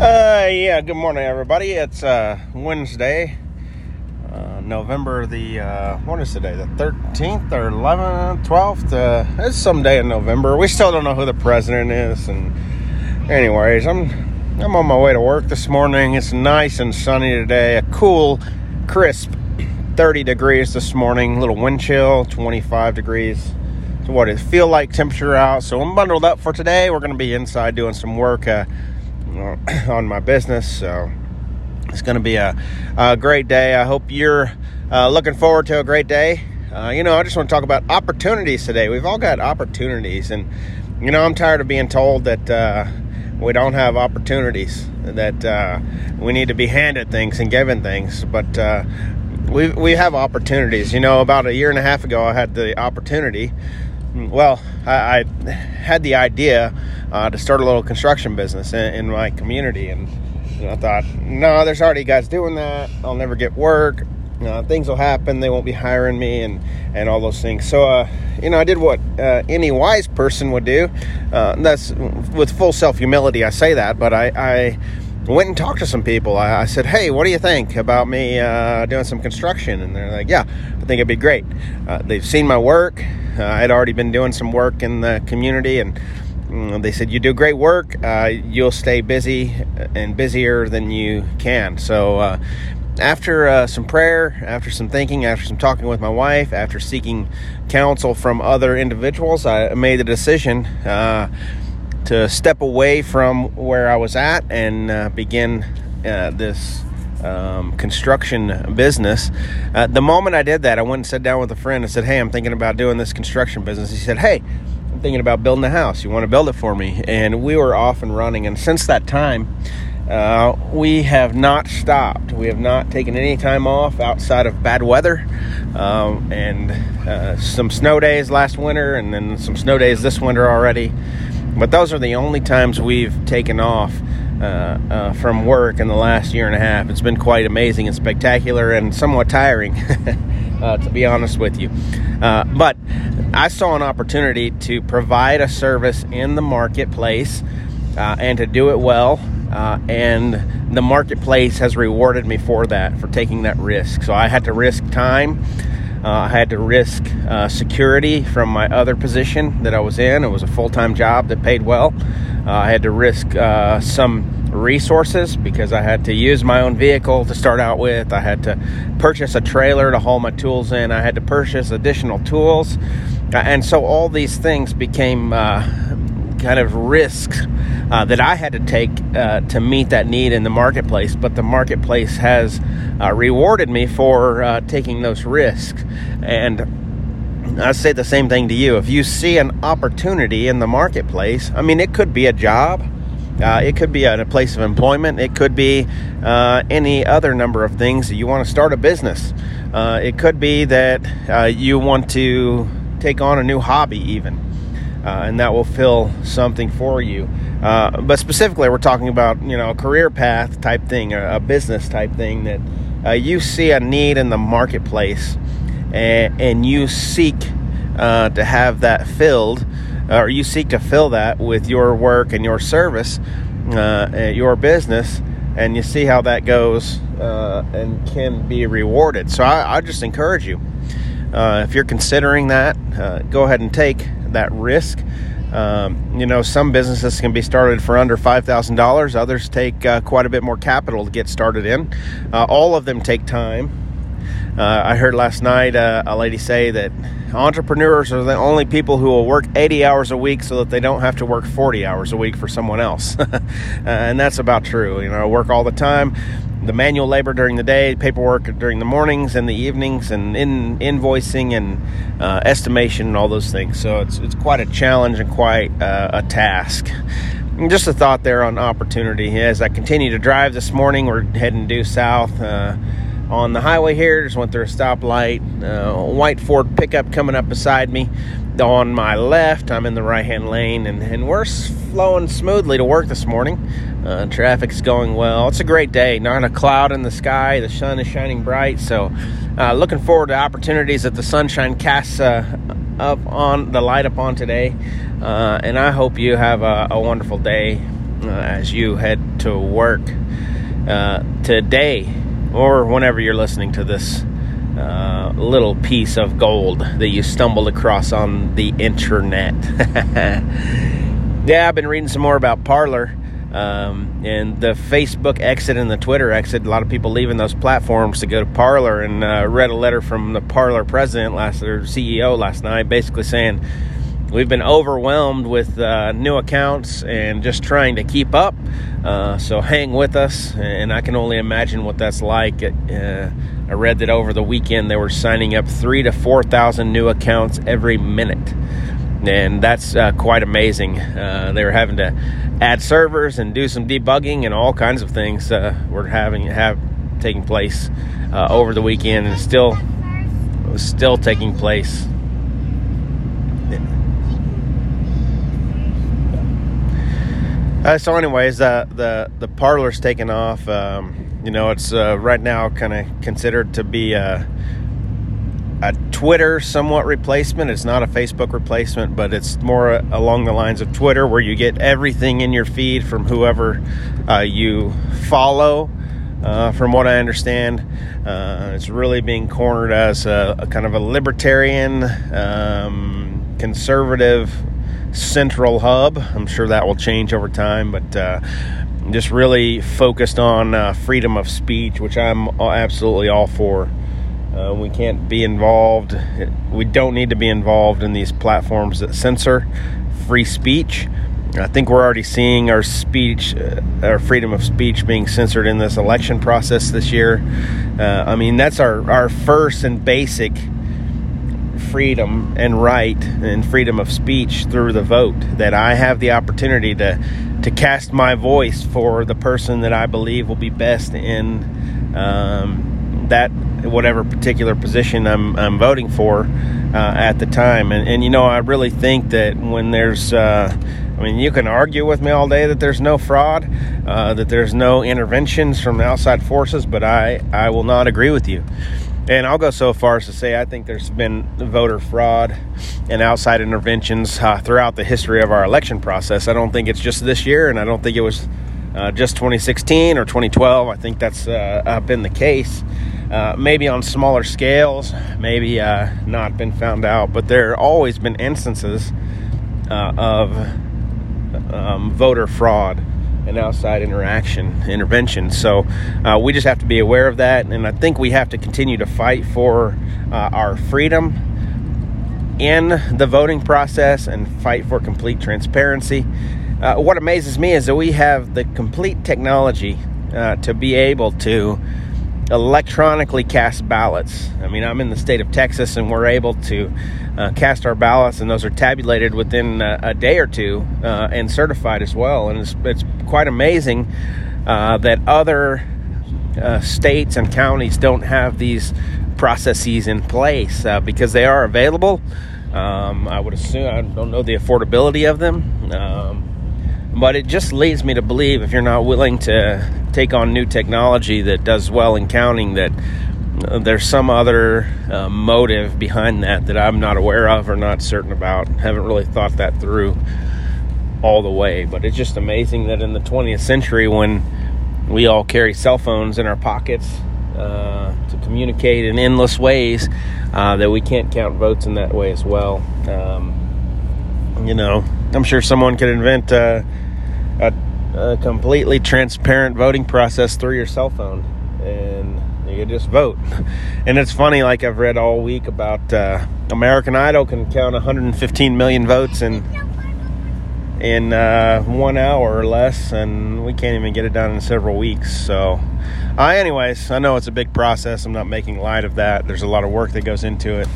Uh, yeah, good morning, everybody. It's uh, Wednesday, uh, November the, uh, what is today, the 13th or 11th, 12th? Uh, it's some day in November. We still don't know who the president is. And, anyways, I'm, I'm on my way to work this morning. It's nice and sunny today, a cool, crisp 30 degrees this morning, little wind chill, 25 degrees. So, what it feel like temperature out. So, I'm bundled up for today. We're going to be inside doing some work. Uh, on my business. So it's going to be a, a, great day. I hope you're uh, looking forward to a great day. Uh, you know, I just want to talk about opportunities today. We've all got opportunities, and you know, I'm tired of being told that uh, we don't have opportunities, that uh, we need to be handed things and given things. But uh, we we have opportunities. You know, about a year and a half ago, I had the opportunity well, I, I, had the idea uh, to start a little construction business in, in my community, and you know, I thought, no, there's already guys doing that. I'll never get work. Uh, things will happen. They won't be hiring me, and and all those things. So, uh, you know, I did what uh, any wise person would do. Uh, that's with full self humility. I say that, but I, I went and talked to some people. I, I, said, "Hey, what do you think about me uh, doing some construction?" And they're like, "Yeah, I think it'd be great." Uh, they've seen my work. I'd already been doing some work in the community, and they said, "You do great work. Uh, you'll stay busy and busier than you can." So. Uh, after uh, some prayer, after some thinking, after some talking with my wife, after seeking counsel from other individuals, I made the decision to step away from where I was at and uh, begin uh, this um, construction business. Uh, the moment I did that, I went and sat down with a friend and said, Hey, I'm thinking about doing this construction business. He said, Hey, Thinking about building a house. You want to build it for me? And we were off and running. And since that time, uh, we have not stopped. We have not taken any time off outside of bad weather um, and uh, some snow days last winter, and then some snow days this winter already. But those are the only times we've taken off uh, uh, from work in the last year and a half. It's been quite amazing and spectacular and somewhat tiring, uh, to be honest with you. Uh, but I saw an opportunity to provide a service in the marketplace uh, and to do it well. Uh, and the marketplace has rewarded me for that, for taking that risk. So I had to risk time. Uh, I had to risk uh, security from my other position that I was in. It was a full time job that paid well. I had to risk some resources because I had to use my own vehicle to start out with. I had to purchase a trailer to haul my tools in. I had to purchase additional tools. And so all these things became uh, kind of risks uh, that I had to take uh, to meet that need in the marketplace. But the marketplace has uh, rewarded me for uh, taking those risks. And I say the same thing to you. If you see an opportunity in the marketplace, I mean, it could be a job. Uh, it could be a, a, place of employment. It could be uh, any other number of things. You want to start a business. it could be that you want to take on a new hobby, even uh, and that will fill something for you. Uh, but specifically, we're talking about you know a career path type thing, a, a business type thing that uh, you see a need in the marketplace, and, and you seek uh, to have that filled, or you seek to fill that with your work and your service, uh, your business, and you see how that goes uh, and can be rewarded. So I, I just encourage you. if you're considering that, go ahead and take that risk. Um, you know, some businesses can be started for under $5,000. Others take uh, quite a bit more capital to get started in. Uh, all of them take time. Uh, I heard last night uh, a lady say that entrepreneurs are the only people who will work 80 hours a week so that they don't have to work 40 hours a week for someone else. and that's about true. You know, I work all the time the manual labor during the day, paperwork during the mornings and the evenings, and in invoicing and uh, estimation and all those things. So it's it's quite a challenge and quite uh, a task. Just a thought there on opportunity. As I continue to drive this morning, we're heading due south. Uh, on the highway here. Just went through a stoplight. Uh, white Ford pickup coming up beside me. On my left, I'm in the right hand lane, and, and we're flowing smoothly to work this morning. Uh, traffic's going well. It's a great day. Not a cloud in the sky. The sun is shining bright. So, uh, looking forward to opportunities that the sunshine casts uh, up on the light upon today. Uh, and I hope you have a, a wonderful day uh, as you head to work today or whenever you're listening to this uh, little piece of gold that you stumbled across on the internet. yeah, I've been reading some more about Parler. Um, and the Facebook exit and the Twitter exit, a lot of people leaving those platforms to go to Parler. And uh, read a letter from the Parler president last or CEO last night, basically saying we've been overwhelmed with uh, new accounts and just trying to keep up. Uh, so hang with us, and I can only imagine what that's like. Uh, I read that over the weekend they were signing up three to four thousand new accounts every minute, and that's uh, quite amazing. Uh, they were having to add servers and do some debugging and all kinds of things uh, were having have taking place over the weekend, and still still taking place Uh, so, anyways, uh, the the Parler's taken off. Um, you know, it's uh, right now kind of considered to be a, a Twitter somewhat replacement. It's not a Facebook replacement, but it's more along the lines of Twitter, where you get everything in your feed from whoever uh, you follow. Uh, from what I understand, uh, it's really being cornered as a, a kind of a libertarian, um, conservative central hub. I'm sure that will change over time, but uh, just really focused on uh, freedom of speech, which I'm absolutely all for. Uh, we can't be involved. We don't need to be involved in these platforms that censor free speech. I think we're already seeing our speech, uh, our freedom of speech being censored in this election process this year. Uh, I mean, that's our, our first and basic freedom and right and freedom of speech through the vote. That I have the opportunity to to cast my voice for the person that I believe will be best in um, that whatever particular position I'm, I'm voting for uh, at the time. And, and you know, I really think that when there's uh, I mean, you can argue with me all day that there's no fraud, uh, that there's no interventions from outside forces, but I, I will not agree with you. And I'll go so far as to say I think there's been voter fraud and outside interventions uh, throughout the history of our election process. I don't think it's just this year, and I don't think it was uh, just 2016 or 2012. I think that's uh, uh, been the case. Uh, maybe on smaller scales, maybe uh, not been found out, but there have always been instances of um, voter fraud and outside interaction intervention. So uh, we just have to be aware of that, and I think we have to continue to fight for uh, our freedom in the voting process and fight for complete transparency. Uh, what amazes me is that we have the complete technology uh, to be able to electronically cast ballots. I mean, I'm in the state of Texas, and we're able to uh, cast our ballots, and those are tabulated within uh, a day or two uh, and certified as well. And it's, it's quite amazing uh, that other uh, states and counties don't have these processes in place uh, because they are available. Um, I would assume I don't know the affordability of them. Um, but it just leads me to believe if you're not willing to take on new technology that does well in counting, that uh, there's some other uh, motive behind that that I'm not aware of or not certain about. Haven't really thought that through all the way. But it's just amazing that in the 20th century, when we all carry cell phones in our pockets uh, to communicate in endless ways, uh, that we can't count votes in that way as well. Um, you know, I'm sure someone could invent uh, a, a, completely transparent voting process through your cell phone, and you could just vote. And it's funny, like I've read all week about uh, American Idol can count 115 million votes in in uh, one hour or less, and we can't even get it done in several weeks. So, uh, anyways, I know it's a big process. I'm not making light of that. There's a lot of work that goes into it.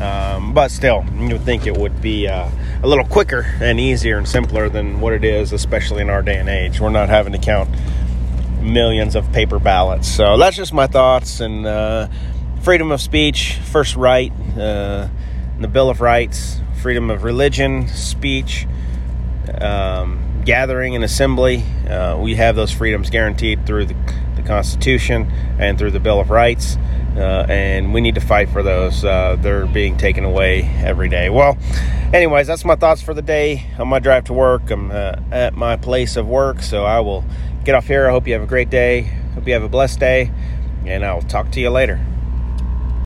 Um, but still, you would think it would be uh, a little quicker and easier and simpler than what it is, especially in our day and age. We're not having to count millions of paper ballots. So that's just my thoughts. And uh, freedom of speech, first right, uh, the Bill of Rights, freedom of religion, speech, um, gathering and assembly. Uh, we have those freedoms guaranteed through the, the the Constitution and through the Bill of Rights. Uh, and we need to fight for those. Uh, they're being taken away every day. Well, anyways, that's my thoughts for the day on my drive to work. I'm uh, at my place of work, so I will get off here. I hope you have a great day. Hope you have a blessed day, and I'll talk to you later.